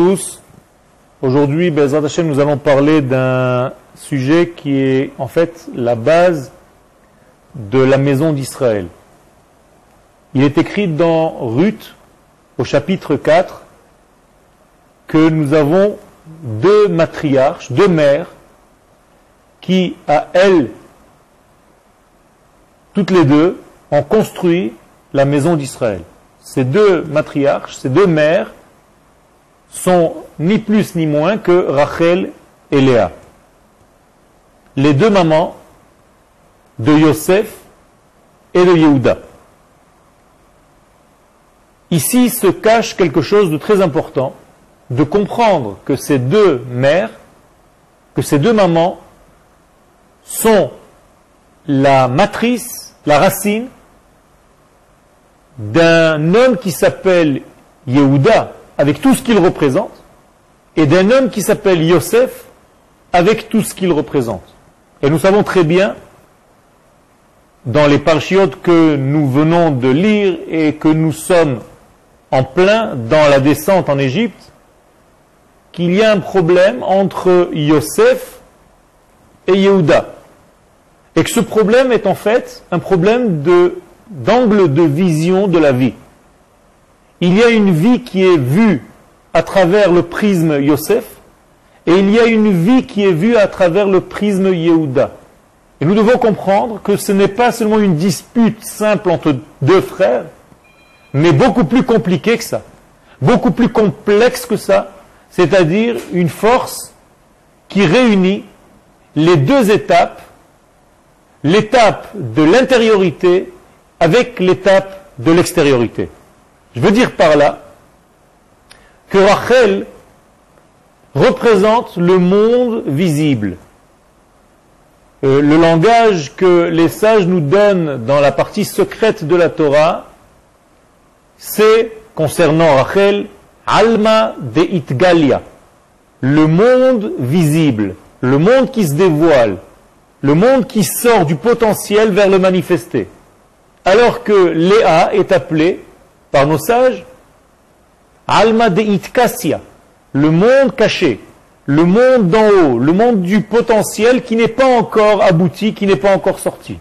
tous. Aujourd'hui, Bezrat Hashem, nous allons parler d'un sujet qui est en fait la base de la maison d'Israël. Il est écrit dans Ruth, au chapitre 4, que nous avons deux matriarches, deux mères, qui, à elles, toutes les deux, ont construit la maison d'Israël. Ces deux matriarches, ces deux mères, sont ni plus ni moins que Rachel et Léa. Les deux mamans de Yosef et de Yehuda. Ici se cache quelque chose de très important, de comprendre que ces deux mères, que ces deux mamans sont la matrice, la racine d'un homme qui s'appelle Yehuda, avec tout ce qu'il représente, et d'un homme qui s'appelle Yosef, avec tout ce qu'il représente. Et nous savons très bien, dans les parchiotes que nous venons de lire et que nous sommes en plein dans la descente en Égypte, qu'il y a un problème entre Yosef et Yehuda. Et que ce problème est en fait un problème d'angle de vision de la vie. Il y a une vie qui est vue à travers le prisme Yosef, et il y a une vie qui est vue à travers le prisme Yehuda. Et nous devons comprendre que ce n'est pas seulement une dispute simple entre deux frères, mais beaucoup plus compliquée que ça, beaucoup plus complexe que ça, c'est-à-dire une force qui réunit les deux étapes, l'étape de l'intériorité avec l'étape de l'extériorité. Je veux dire par là que Rachel représente le monde visible. Euh, le langage que les sages nous donnent dans la partie secrète de la Torah, c'est, concernant Rachel, Alma de Itgalia, le monde visible, le monde qui se dévoile, le monde qui sort du potentiel vers le manifesté. Alors que Léa est appelée par nos sages Alma de Itkasia, le monde caché, le monde d'en haut, le monde du potentiel qui n'est pas encore abouti, qui n'est pas encore sorti.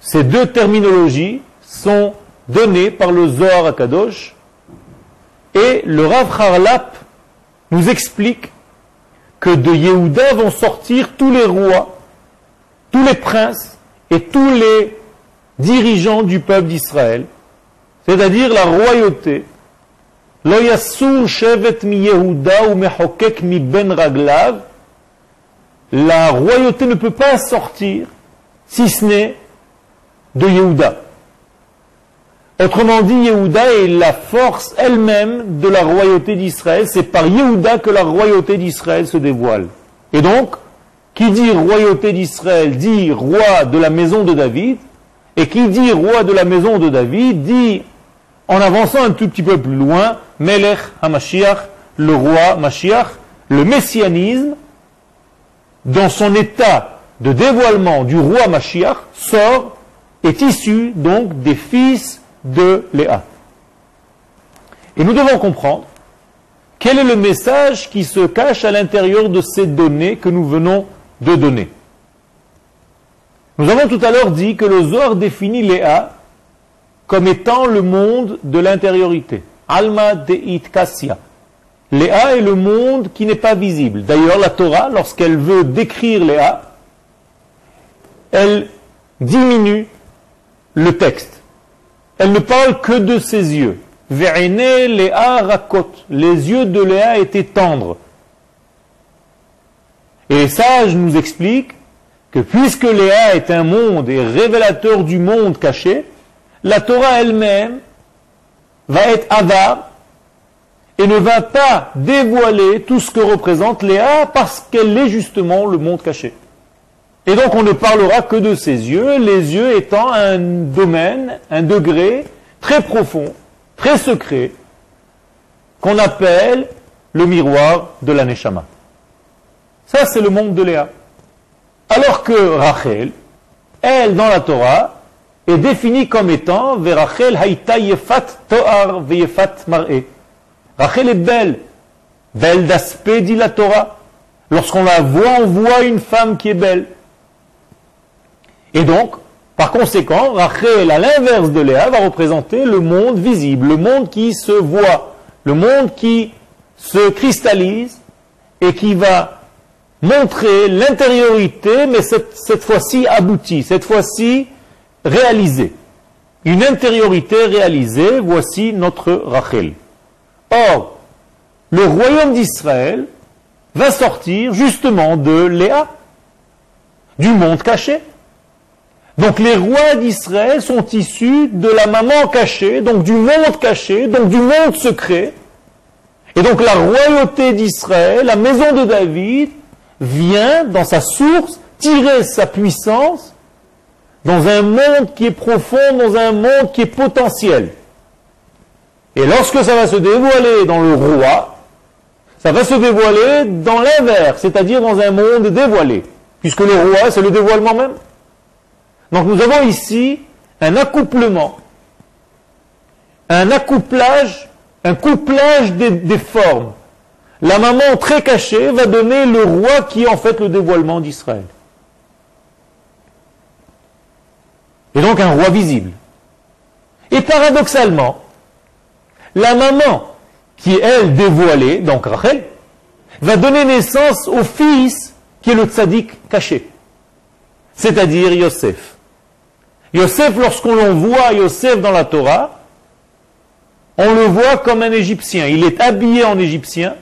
Ces deux terminologies sont données par le Zohar Akadosh et le Rav Harlap nous explique que de Yehuda vont sortir tous les rois, tous les princes et tous les dirigeants du peuple d'Israël, c'est-à-dire la royauté. Ben la royauté ne peut pas sortir si ce n'est de Yehuda. Autrement dit, Yehuda est la force elle-même de la royauté d'Israël. C'est par Yehuda que la royauté d'Israël se dévoile. Et donc, qui dit royauté d'Israël dit roi de la maison de David. Et qui dit roi de la maison de David dit, en avançant un tout petit peu plus loin, Melech HaMashiach, le roi Mashiach, le messianisme, dans son état de dévoilement du roi Mashiach, sort, est issu donc des fils de Léa. Et nous devons comprendre quel est le message qui se cache à l'intérieur de ces données que nous venons de donner. Nous avons tout à l'heure dit que le Zohar définit Léa comme étant le monde de l'intériorité. Alma deit kassia. Léa est le monde qui n'est pas visible. D'ailleurs, la Torah, lorsqu'elle veut décrire Léa, elle diminue le texte. Elle ne parle que de ses yeux. Léa rakot. Les yeux de Léa étaient tendres. Et les sages nous expliquent que puisque Léa est un monde et révélateur du monde caché, la Torah elle-même va être avare et ne va pas dévoiler tout ce que représente Léa parce qu'elle est justement le monde caché. Et donc on ne parlera que de ses yeux, les yeux étant un domaine, un degré très profond, très secret, qu'on appelle le miroir de la Neshama. Ça, c'est le monde de Léa. Alors que Rachel, elle, dans la Torah, est définie comme étant Verachel Haïta Yefat Toar Veyefat Mar'e. Rachel est belle. Belle d'aspect, dit la Torah. Lorsqu'on la voit, on voit une femme qui est belle. Et donc, par conséquent, Rachel, à l'inverse de Léa, va représenter le monde visible, le monde qui se voit, le monde qui se cristallise et qui va montrer l'intériorité, mais cette, cette fois-ci aboutie, cette fois-ci réalisée. Une intériorité réalisée, voici notre Rachel. Or, le royaume d'Israël va sortir justement de Léa, du monde caché. Donc les rois d'Israël sont issus de la maman cachée, donc du monde caché, donc du monde secret. Et donc la royauté d'Israël, la maison de David, vient dans sa source tirer sa puissance dans un monde qui est profond, dans un monde qui est potentiel. Et lorsque ça va se dévoiler dans le roi, ça va se dévoiler dans l'inverse, c'est-à-dire dans un monde dévoilé, puisque le roi, c'est le dévoilement même. Donc nous avons ici un accouplement, un accouplage, un couplage des, formes. La maman très cachée va donner le roi qui est en fait le dévoilement d'Israël. Et donc un roi visible. Et paradoxalement, la maman, qui est elle dévoilée, donc Rachel, va donner naissance au fils qui est le tzaddik caché, c'est-à-dire Yosef. Yosef, lorsqu'on voit Yosef dans la Torah, on le voit comme un Égyptien. Il est habillé en Égyptien,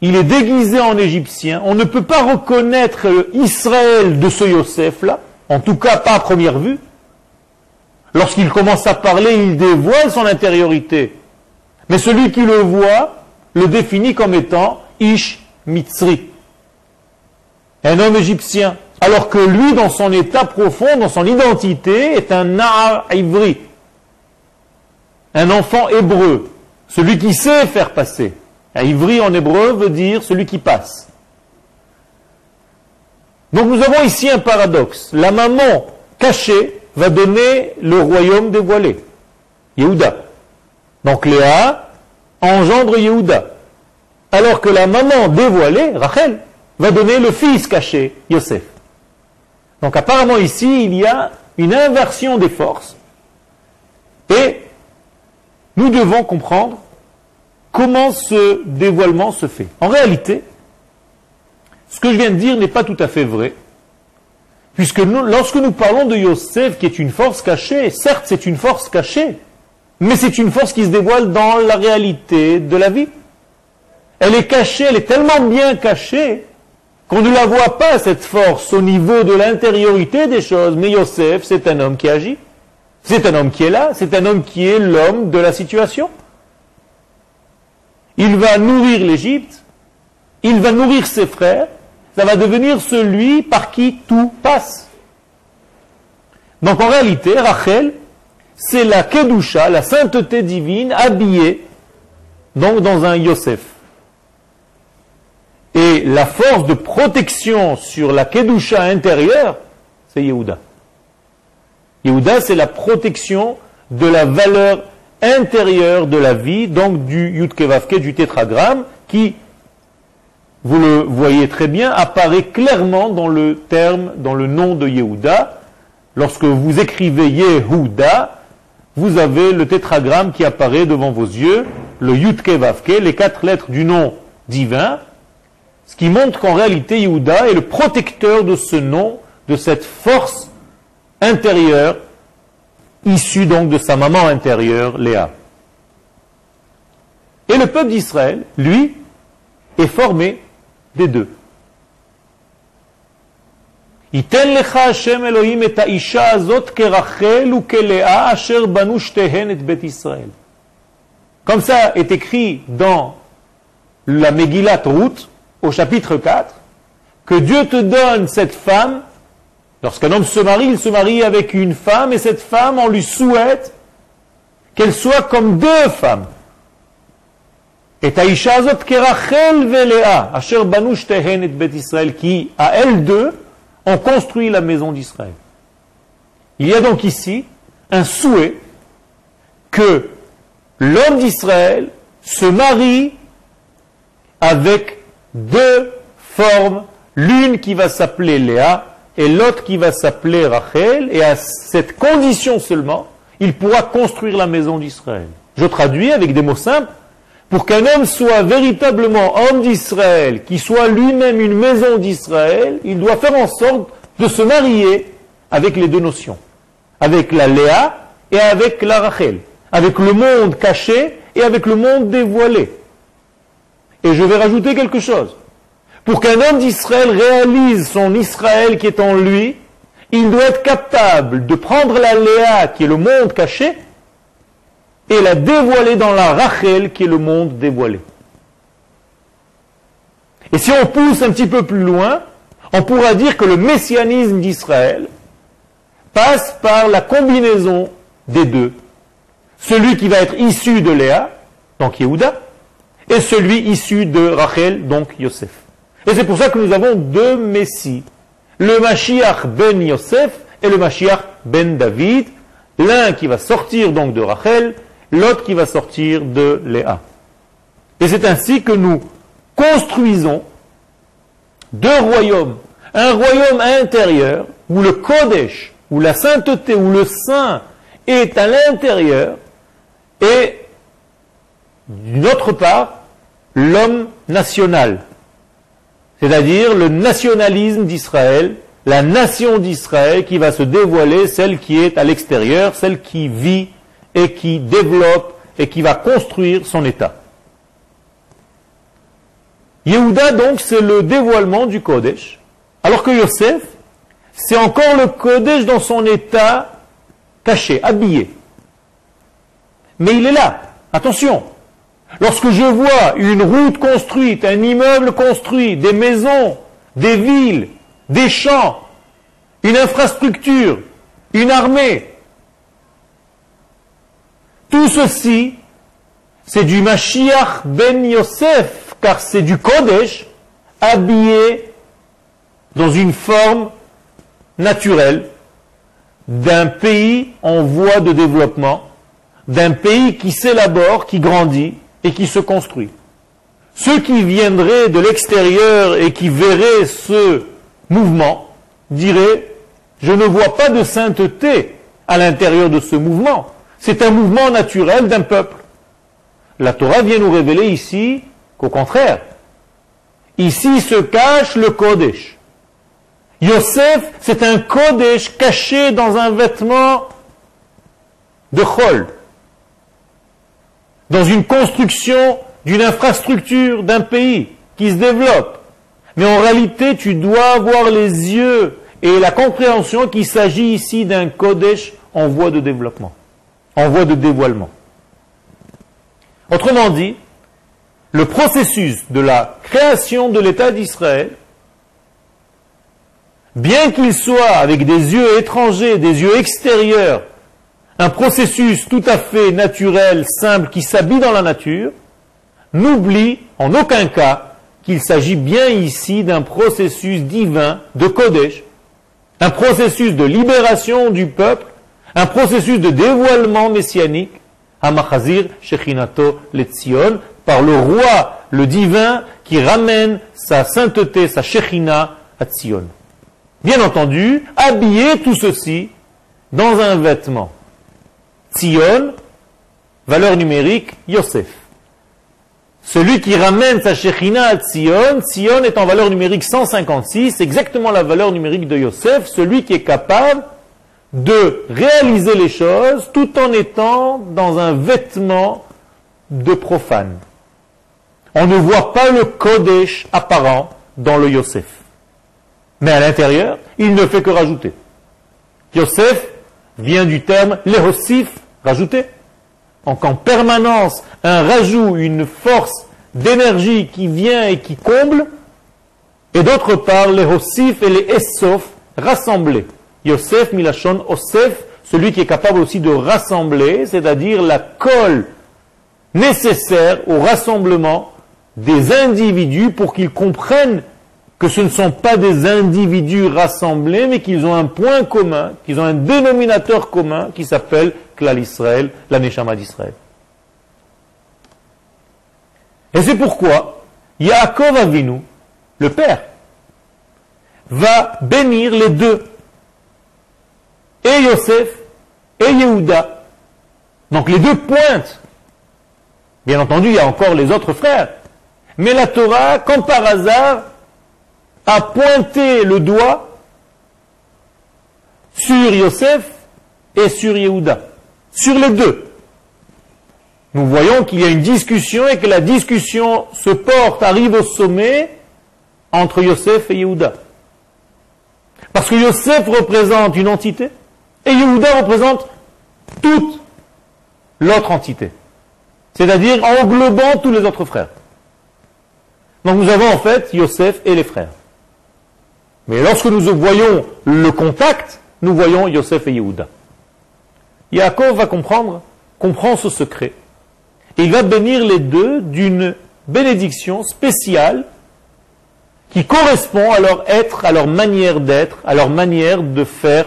il est déguisé en Égyptien. On ne peut pas reconnaître Israël de ce Yosef-là, en tout cas pas à première vue. Lorsqu'il commence à parler, il dévoile son intériorité. Mais celui qui le voit le définit comme étant Ish Mitzri, un homme égyptien. Alors que lui, dans son état profond, dans son identité, est un Na'ar Ivri, un enfant hébreu, celui qui sait faire passer. Un ivri en hébreu veut dire celui qui passe. Donc nous avons ici un paradoxe. La maman cachée va donner le royaume dévoilé, Yehuda. Donc Léa engendre Yehuda. Alors que la maman dévoilée, Rachel, va donner le fils caché, Yosef. Donc apparemment ici, il y a une inversion des forces. Et nous devons comprendre comment ce dévoilement se fait. En réalité, ce que je viens de dire n'est pas tout à fait vrai, puisque lorsque nous parlons de Yosef, qui est une force cachée, certes c'est une force cachée, mais c'est une force qui se dévoile dans la réalité de la vie. Elle est cachée, elle est tellement bien cachée qu'on ne la voit pas, cette force, au niveau de l'intériorité des choses. Mais Yosef, c'est un homme qui agit. C'est un homme qui est là, c'est un homme qui est l'homme de la situation il va nourrir l'Égypte, il va nourrir ses frères, ça va devenir celui par qui tout passe. Donc en réalité, Rachel, c'est la Kedusha, la sainteté divine, habillée dans un Yosef. Et la force de protection sur la Kedusha intérieure, c'est Yehuda. Yehuda, c'est la protection de la valeur intérieur de la vie, donc du Yudkevavke, du tétragramme, qui, vous le voyez très bien, apparaît clairement dans le terme, dans le nom de Yehuda. Lorsque vous écrivez Yehuda, vous avez le tétragramme qui apparaît devant vos yeux, le Yudkevavke, les quatre lettres du nom divin, ce qui montre qu'en réalité Yehuda est le protecteur de ce nom, de cette force intérieure issu donc de sa maman intérieure, Léa. Et le peuple d'Israël, lui, est formé deux. Comme ça est écrit dans la Megillat Ruth, au chapitre 4, que Dieu te donne cette femme Lorsqu'un homme se marie, il se marie avec une femme et cette femme, on lui souhaite qu'elle soit comme deux femmes. Velea, Asher Banush Tehen et Bet Israël, qui, à elles deux, ont construit la maison d'Israël. Il y a donc ici un souhait que l'homme d'Israël se marie avec deux formes, l'une qui va s'appeler Léa et l'autre qui va s'appeler Rachel, et à cette condition seulement, il pourra construire la maison d'Israël. Je traduis avec des mots simples. Pour qu'un homme soit véritablement homme d'Israël, qui soit lui-même une maison d'Israël, il doit faire en sorte de se marier avec les deux notions. Avec la Léa et avec la Rachel. Avec le monde caché et avec le monde dévoilé. Et je vais rajouter quelque chose. Pour qu'un homme d'Israël réalise son Israël qui est en lui, il doit être capable de prendre la Léa, qui est le monde caché, et la dévoiler dans la Rachel, qui est le monde dévoilé. Et si on pousse un petit peu plus loin, on pourra dire que le messianisme d'Israël passe par la combinaison des deux. Celui qui va être issu de Léa, donc Yehuda, et celui issu de Rachel, donc Yosef. Et c'est pour ça que nous avons deux Messies. Le Mashiach ben Yosef et le Mashiach ben David. L'un qui va sortir donc de Rachel, l'autre qui va sortir de Léa. Et c'est ainsi que nous construisons deux royaumes. Un royaume intérieur où le Kodesh, où la sainteté, où le saint est à l'intérieur, et d'une autre part, l'homme national, c'est-à-dire le nationalisme d'Israël, la nation d'Israël qui va se dévoiler, celle qui est à l'extérieur, celle qui vit et qui développe et qui va construire son État. Yehuda, donc, c'est le dévoilement du Kodesh, alors que Yosef, c'est encore le Kodesh dans son état caché, habillé. Mais il est là. Attention, Lorsque je vois une route construite, un immeuble construit, des maisons, des villes, des champs, une infrastructure, une armée, tout ceci, c'est du Mashiach ben Yosef, car c'est du Kodesh habillé dans une forme naturelle d'un pays en voie de développement, d'un pays qui s'élabore, qui grandit, et qui se construit. Ceux qui viendraient de l'extérieur et qui verraient ce mouvement diraient, je ne vois pas de sainteté à l'intérieur de ce mouvement. C'est un mouvement naturel d'un peuple. La Torah vient nous révéler ici qu'au contraire, ici se cache le Kodesh. Yosef, c'est un Kodesh caché dans un vêtement de Chol dans une construction d'une infrastructure d'un pays qui se développe. Mais en réalité, tu dois avoir les yeux et la compréhension qu'il s'agit ici d'un Kodesh en voie de développement, en voie de dévoilement. Autrement dit, le processus de la création de l'État d'Israël, bien qu'il soit avec des yeux étrangers, des yeux extérieurs, un processus tout à fait naturel, simple, qui s'habille dans la nature, n'oublie en aucun cas qu'il s'agit bien ici d'un processus divin de Kodesh, un processus de libération du peuple, un processus de dévoilement messianique, Hamachazir Shechinato Letzion, par le roi, le divin, qui ramène sa sainteté, sa Shechina à Tzion. Bien entendu, habiller tout ceci dans un vêtement. Tzion, valeur numérique, Yosef. Celui qui ramène sa Shechina à Tzion, Tzion est en valeur numérique 156, exactement la valeur numérique de Yosef, celui qui est capable de réaliser les choses tout en étant dans un vêtement de profane. On ne voit pas le Kodesh apparent dans le Yosef. Mais à l'intérieur, il ne fait que rajouter. Yosef vient du terme lehosif, rajouter. Donc en permanence, un rajout, une force d'énergie qui vient et qui comble, et d'autre part, les Hossif et les Essof rassemblés. Yosef, Milachon, Osef, celui qui est capable aussi de rassembler, c'est-à-dire la colle nécessaire au rassemblement des individus pour qu'ils comprennent que ce ne sont pas des individus rassemblés, mais qu'ils ont un point commun, qu'ils ont un dénominateur commun qui s'appelle Klal Israël, la Neshama d'Israël. Et c'est pourquoi Yaakov Avinu, le père, va bénir les deux, et Yosef et Yehuda. Donc les deux pointent. Bien entendu, il y a encore les autres frères. Mais la Torah, comme par hasard, a pointé le doigt sur Yosef et sur Yehuda. Sur les deux. Nous voyons qu'il y a une discussion et que la discussion se porte, arrive au sommet entre Yosef et Yehuda. Parce que Yosef représente une entité et Yehuda représente toute l'autre entité. C'est-à-dire englobant tous les autres frères. Donc nous avons en fait Yosef et les frères. Mais lorsque nous voyons le contact, nous voyons Yosef et Yehuda. Yaakov va comprendre, comprend ce secret. Et il va bénir les deux d'une bénédiction spéciale qui correspond à leur être, à leur manière d'être, à leur manière de faire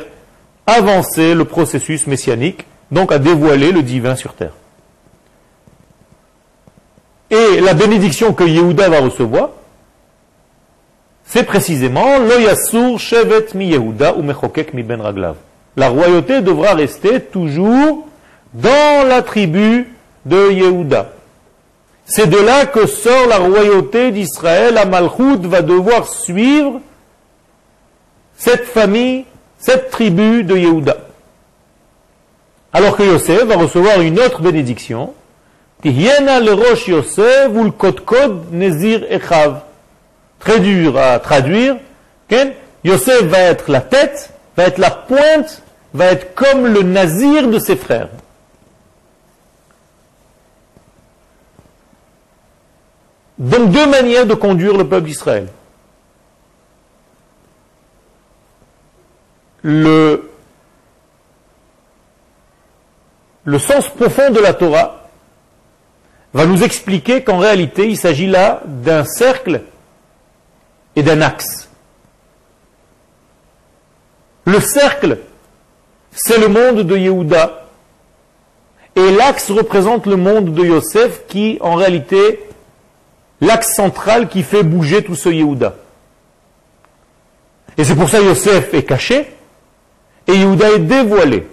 avancer le processus messianique, donc à dévoiler le divin sur terre. Et la bénédiction que Yehuda va recevoir, c'est précisément Lo Shevet mi Yehuda ou Mechokek mi Ben Raglav. La royauté devra rester toujours dans la tribu de Yehuda. C'est de là que sort la royauté d'Israël. Amalchut va devoir suivre cette famille, cette tribu de Yehuda. Alors que Yosef va recevoir une autre bénédiction. le roche echav. Très dur à traduire. Yosef va être la tête, va être la pointe, va être comme le nazir de ses frères. Donc deux manières de conduire le peuple d'Israël. Le, sens profond de la Torah va nous expliquer qu'en réalité il s'agit là d'un cercle et d'un axe. Le cercle, c'est le monde de Yehuda, et l'axe représente le monde de Yosef qui en réalité l'axe central qui fait bouger tout ce Yehuda. Et c'est pour ça Yosef est caché et Yehuda est dévoilé.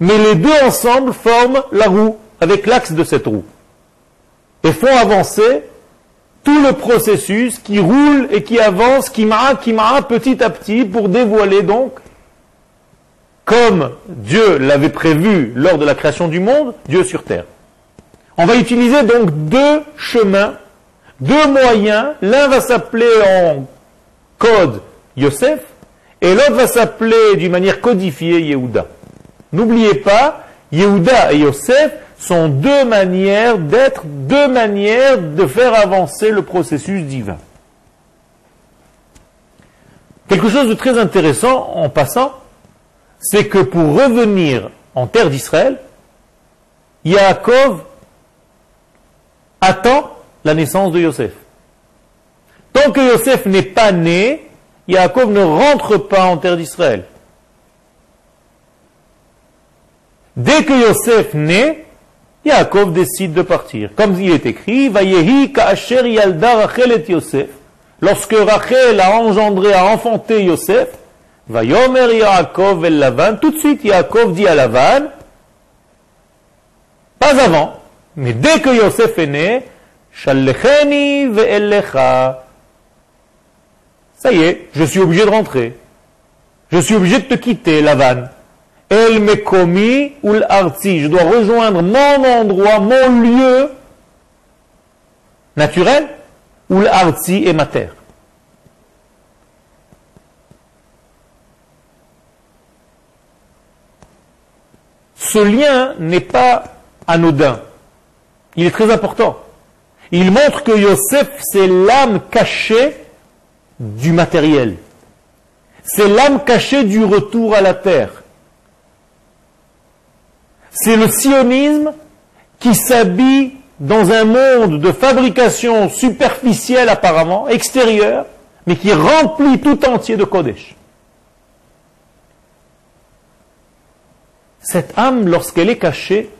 Mais les deux ensemble forment la roue avec l'axe de cette roue et font avancer tout le processus qui roule et qui avance, qui m'a, qui m'a petit à petit pour dévoiler donc, comme Dieu l'avait prévu lors de la création du monde, Dieu sur terre. On va utiliser donc deux chemins deux moyens. L'un va s'appeler en code Yosef et l'autre va s'appeler d'une manière codifiée Yehuda. N'oubliez pas, Yehuda et Yosef sont deux manières d'être, deux manières de faire avancer le processus divin. Quelque chose de très intéressant en passant, c'est que pour revenir en terre d'Israël, Yaakov attend la naissance de Yosef. Tant que Yosef n'est pas né, Yaakov ne rentre pas en terre d'Israël. Dès que Yosef naît, Yaakov décide de partir. Comme il est écrit, Vayehi ka'asher Rachel et Yosef. Lorsque Rachel a engendré, a enfanté Yosef, Vayomer Yaakov el Lavan, tout de suite Yaakov dit à Lavan, pas avant, mais dès que Yosef est né, ça y est, je suis obligé de rentrer. Je suis obligé de te quitter, la vanne. El me commis ou l'arti. Je dois rejoindre mon endroit, mon lieu naturel, ou l'arti est ma terre. Ce lien n'est pas anodin. Il est très important. Il montre que Yosef, c'est l'âme cachée du matériel. C'est l'âme cachée du retour à la terre. C'est le sionisme qui s'habille dans un monde de fabrication superficielle apparemment, extérieure, mais qui remplit tout entier de Kodesh. Cette âme, lorsqu'elle est cachée,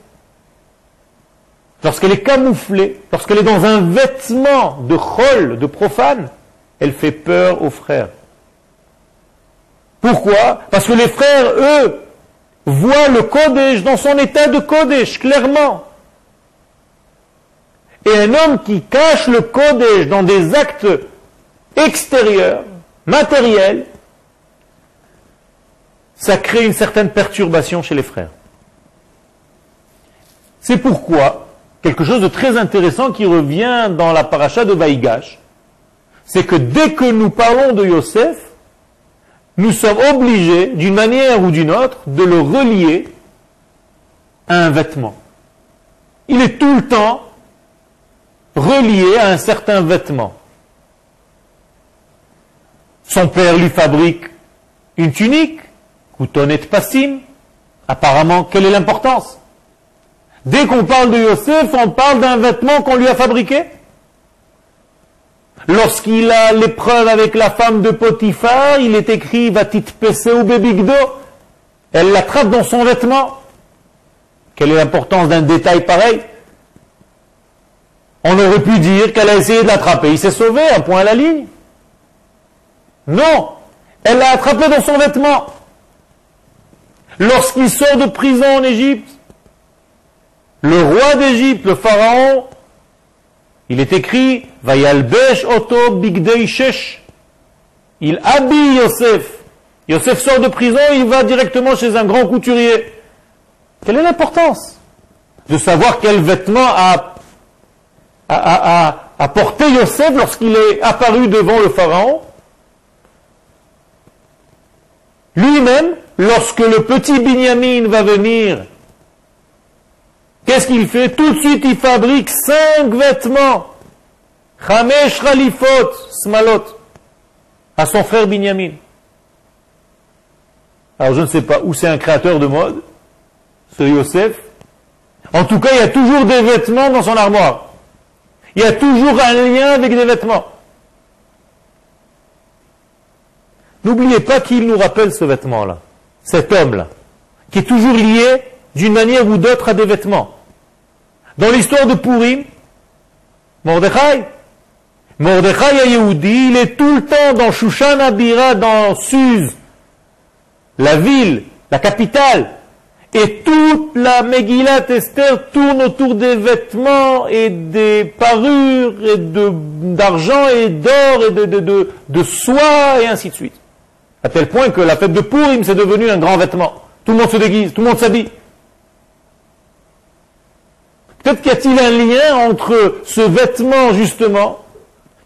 lorsqu'elle est camouflée, lorsqu'elle est dans un vêtement de chol, de profane, elle fait peur aux frères. Pourquoi? Parce que les frères, eux, voient le Kodesh dans son état de Kodesh, clairement. Et un homme qui cache le Kodesh dans des actes extérieurs, matériels, ça crée une certaine perturbation chez les frères. C'est pourquoi, quelque chose de très intéressant qui revient dans la paracha de Vaïgash, c'est que dès que nous parlons de Yosef, nous sommes obligés, d'une manière ou d'une autre, de le relier à un vêtement. Il est tout le temps relié à un certain vêtement. Son père lui fabrique une tunique, coutonnet passim. Apparemment, quelle est l'importance? Dès qu'on parle de Yosef, on parle d'un vêtement qu'on lui a fabriqué? Lorsqu'il a l'épreuve avec la femme de Potiphar, il est écrit Vatit ou bebigdo. Elle l'attrape dans son vêtement. Quelle est l'importance d'un détail pareil? On aurait pu dire qu'elle a essayé de l'attraper. Il s'est sauvé, un point à la ligne. Non, elle l'a attrapé dans son vêtement. Lorsqu'il sort de prison en Égypte, le roi d'Égypte, le pharaon, il est écrit Vayalbesh Oto Bigdei Shesh. Il habille Yosef. Yosef sort de prison, il va directement chez un grand couturier. Quelle est l'importance de savoir quel vêtement a, a, a porté Yosef lorsqu'il est apparu devant le pharaon? Lui-même, lorsque le petit Binyamin va venir Qu'est-ce qu'il fait? Tout de suite, il fabrique cinq vêtements. Chamesh Khalifot, Smalot, à son frère Binyamin. Alors je ne sais pas où c'est un créateur de mode, ce Yosef. En tout cas, il y a toujours des vêtements dans son armoire. Il y a toujours un lien avec des vêtements. N'oubliez pas qu'il nous rappelle ce vêtement-là, cet homme-là, qui est toujours lié d'une manière ou d'autre à des vêtements. Dans l'histoire de Purim, Mordechai, Mordechai Yehoudi, il est tout le temps dans Shushan Abira, dans Suz, la ville, la capitale. Et toute la Megillat Esther tourne autour des vêtements et des parures et d'argent et d'or et de, soie et ainsi de suite. À tel point que la fête de Purim, c'est devenu un grand vêtement. Tout le monde se déguise, tout le monde s'habille. Peut-être qu'il y a-t-il un lien entre ce vêtement, justement,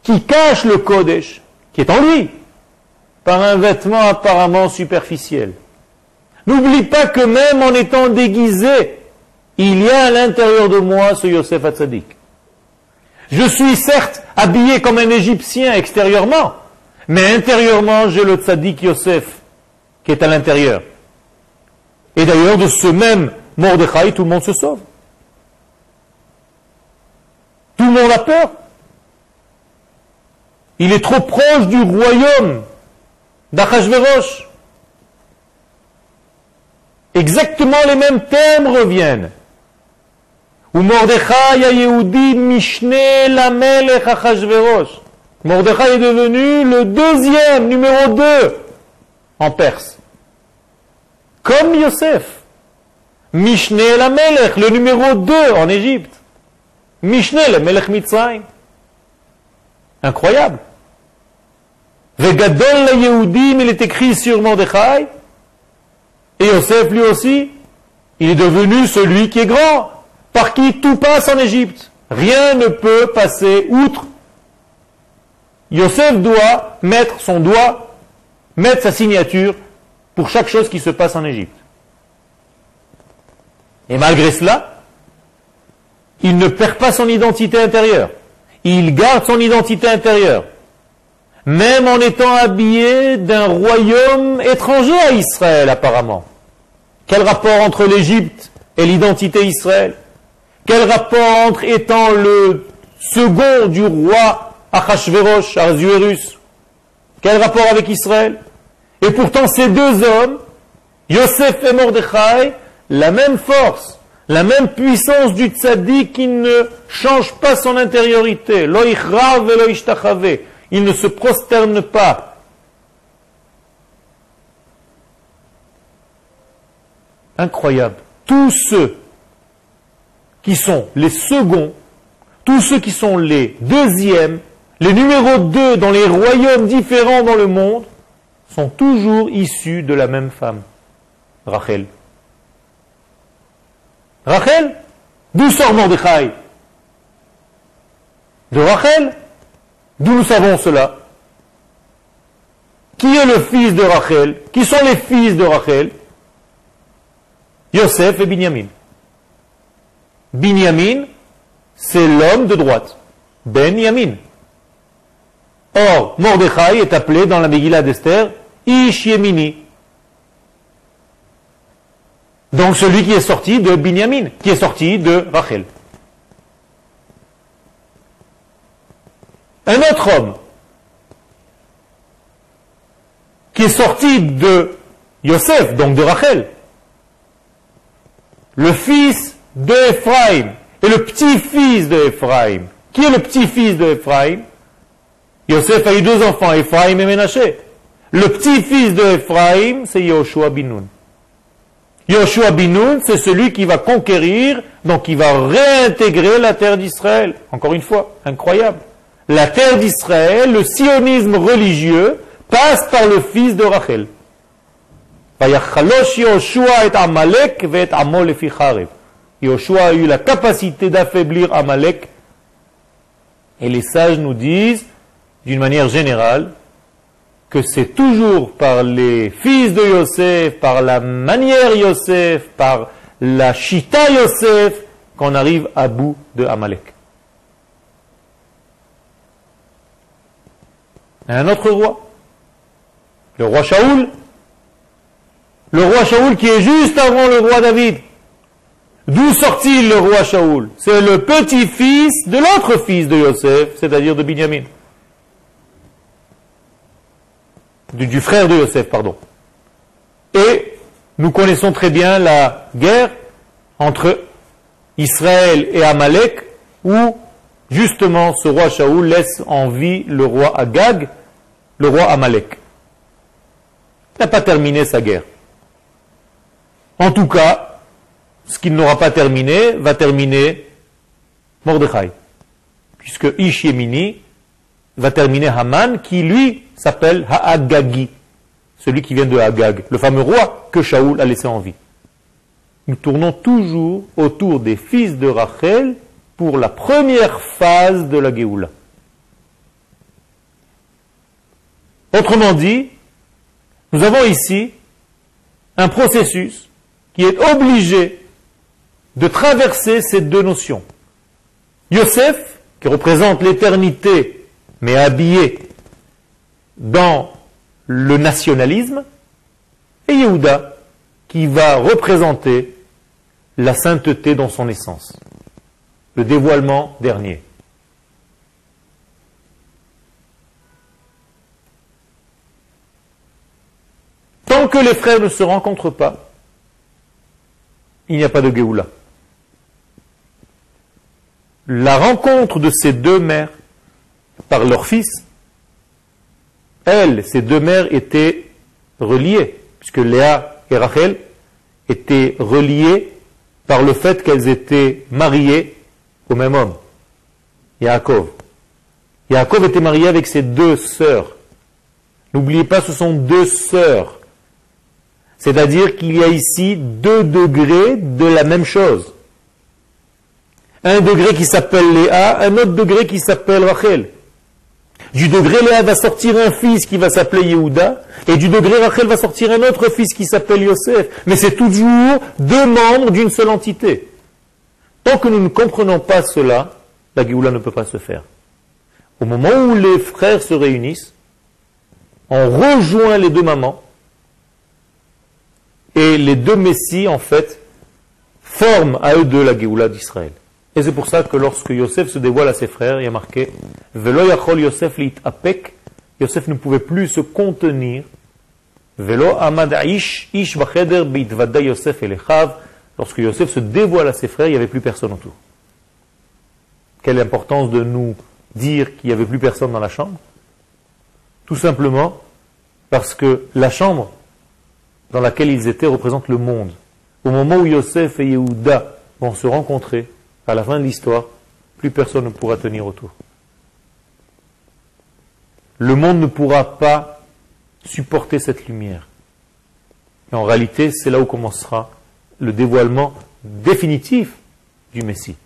qui cache le Kodesh, qui est en lui, par un vêtement apparemment superficiel. N'oublie pas que même en étant déguisé, il y a à l'intérieur de moi ce Yosef Hatzadik. Je suis certes habillé comme un Égyptien extérieurement, mais intérieurement j'ai le Tzadik Yosef qui est à l'intérieur. Et d'ailleurs de ce même Mordechai, tout le monde se sauve. Tout a peur. Il est trop proche du royaume d'Achashverosh. Exactement les mêmes thèmes reviennent. Mordechai a Yehudi Mishne Lamelech Achashverosh. Mordechai est devenu le deuxième, numéro deux, en Perse. Comme Yosef. Mishne Lamelech, le numéro deux en Égypte. Mishneh, le Melech. Incroyable. Vegadol Yehudim, il est écrit sur Mordechai. Et Yosef lui aussi, il est devenu celui qui est grand, par qui tout passe en Égypte. Rien ne peut passer outre. Yosef doit mettre son doigt, mettre sa signature pour chaque chose qui se passe en Égypte. Et malgré cela, il ne perd pas son identité intérieure. Il garde son identité intérieure. Même en étant habillé d'un royaume étranger à Israël, apparemment. Quel rapport entre l'Égypte et l'identité Israël Quel rapport entre étant le second du roi Achashverosh, Arzuerus? Quel rapport avec Israël? Et pourtant, ces deux hommes, Yosef et Mordechai, la même force, La même puissance du tzaddik qui ne change pas son intériorité. Il ne se prosterne pas. Incroyable. Tous ceux qui sont les seconds, tous ceux qui sont les deuxièmes, les numéros 2 dans les royaumes différents dans le monde, sont toujours issus de la même femme, Rachel. Rachel D'où sort Mordechai? De Rachel? D'où nous savons cela? Qui est le fils de Rachel? Qui sont les fils de Rachel? Yosef et Binyamin. Binyamin, c'est l'homme de droite. Ben Yamin. Or, Mordechai est appelé dans la Megillah d'Esther Ish Yemini. Donc celui qui est sorti de Binyamin, qui est sorti de Rachel. Un autre homme qui est sorti de Yosef, donc de Rachel, le fils de et le petit-fils de. Qui est le petit-fils de Yosef a eu deux enfants, Ephraim et Ménaché. Le petit-fils de Ephraim, c'est Yoshua Binoun. Yoshua Binoun, c'est celui qui va conquérir, donc qui va réintégrer la terre d'Israël. Encore une fois, incroyable. La terre d'Israël, le sionisme religieux, passe par le fils de Rachel. Yoshua a eu la capacité d'affaiblir Amalek. Et les sages nous disent, d'une manière générale, que c'est toujours par les fils de Yosef, par la manière Yosef, par la chita Yosef, qu'on arrive à bout de Amalek. Un autre roi, le roi Shaoul, le roi Shaoul qui est juste avant le roi David. D'où sort-il le roi Shaoul? C'est le petit-fils de l'autre fils de Yosef, c'est-à-dire de Binyamin du, frère de Yosef, pardon. Et nous connaissons très bien la guerre entre Israël et Amalek, où justement ce roi Shaoul laisse en vie le roi Agag, le roi Amalek. Il n'a pas terminé sa guerre. En tout cas, ce qu'il n'aura pas terminé va terminer Mordechai. Puisque Ish va terminer Haman, qui lui s'appelle Haagagi, celui qui vient de Hagag, le fameux roi que Shaoul a laissé en vie. Nous tournons toujours autour des fils de Rachel pour la première phase de la Géoula. Autrement dit, nous avons ici un processus qui est obligé de traverser ces deux notions. Yosef, qui représente l'éternité, mais habillé dans le nationalisme, et Yehuda, qui va représenter la sainteté dans son essence, le dévoilement dernier. Tant que les frères ne se rencontrent pas, il n'y a pas de Géoula. La rencontre de ces deux mères par leur fils elles, ces deux mères, étaient reliées, puisque Léa et Rachel étaient reliées par le fait qu'elles étaient mariées au même homme, Yaakov. Yaakov était marié avec ses deux sœurs. N'oubliez pas, ce sont deux sœurs. C'est-à-dire qu'il y a ici deux degrés de la même chose. Un degré qui s'appelle Léa, un autre degré qui s'appelle Rachel. Du degré Léa va sortir un fils qui va s'appeler Yehuda, et du degré Rachel va sortir un autre fils qui s'appelle Yosef. Mais c'est toujours deux membres d'une seule entité. Tant que nous ne comprenons pas cela, la Géoula ne peut pas se faire. Au moment où les frères se réunissent, on rejoint les deux mamans, et les deux messies, en fait, forment à eux deux la Géoula d'Israël. Et c'est pour ça que lorsque Yosef se dévoile à ses frères, il y a marqué Velo yachol Yosef lit apek, Yosef ne pouvait plus se contenir. Velo amad ish, ish bacheder beitvada Yosef elechav, lorsque Yosef se dévoile à ses frères, il n'y avait plus personne autour. Quelle importance de nous dire qu'il n'y avait plus personne dans la chambre? Tout simplement parce que la chambre dans laquelle ils étaient représente le monde. Au moment où Yosef et Yehuda vont se rencontrer, à la fin de l'histoire, plus personne ne pourra tenir autour. Le monde ne pourra pas supporter cette lumière. Et en réalité, c'est là où commencera le dévoilement définitif du Messie.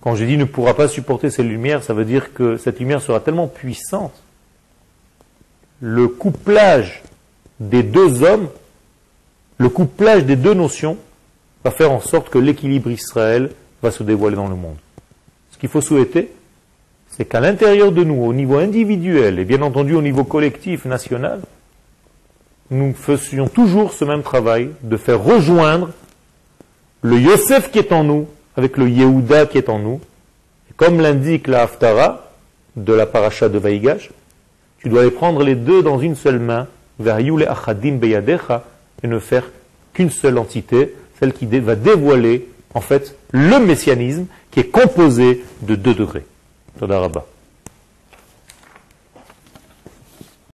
Quand je dis ne pourra pas supporter cette lumière, ça veut dire que cette lumière sera tellement puissante. Le couplage des deux hommes, le couplage des deux notions, va faire en sorte que l'équilibre Israël va se dévoiler dans le monde. Ce qu'il faut souhaiter, c'est qu'à l'intérieur de nous, au niveau individuel et bien entendu au niveau collectif, national, nous faisions toujours ce même travail de faire rejoindre le Yosef qui est en nous avec le Yehuda qui est en nous. comme l'indique la Haftara de la paracha de Vaïgash, tu dois les prendre les deux dans une seule main, et ne faire qu'une seule entité, celle qui va dévoiler en fait le messianisme qui est composé de deux degrés. Toda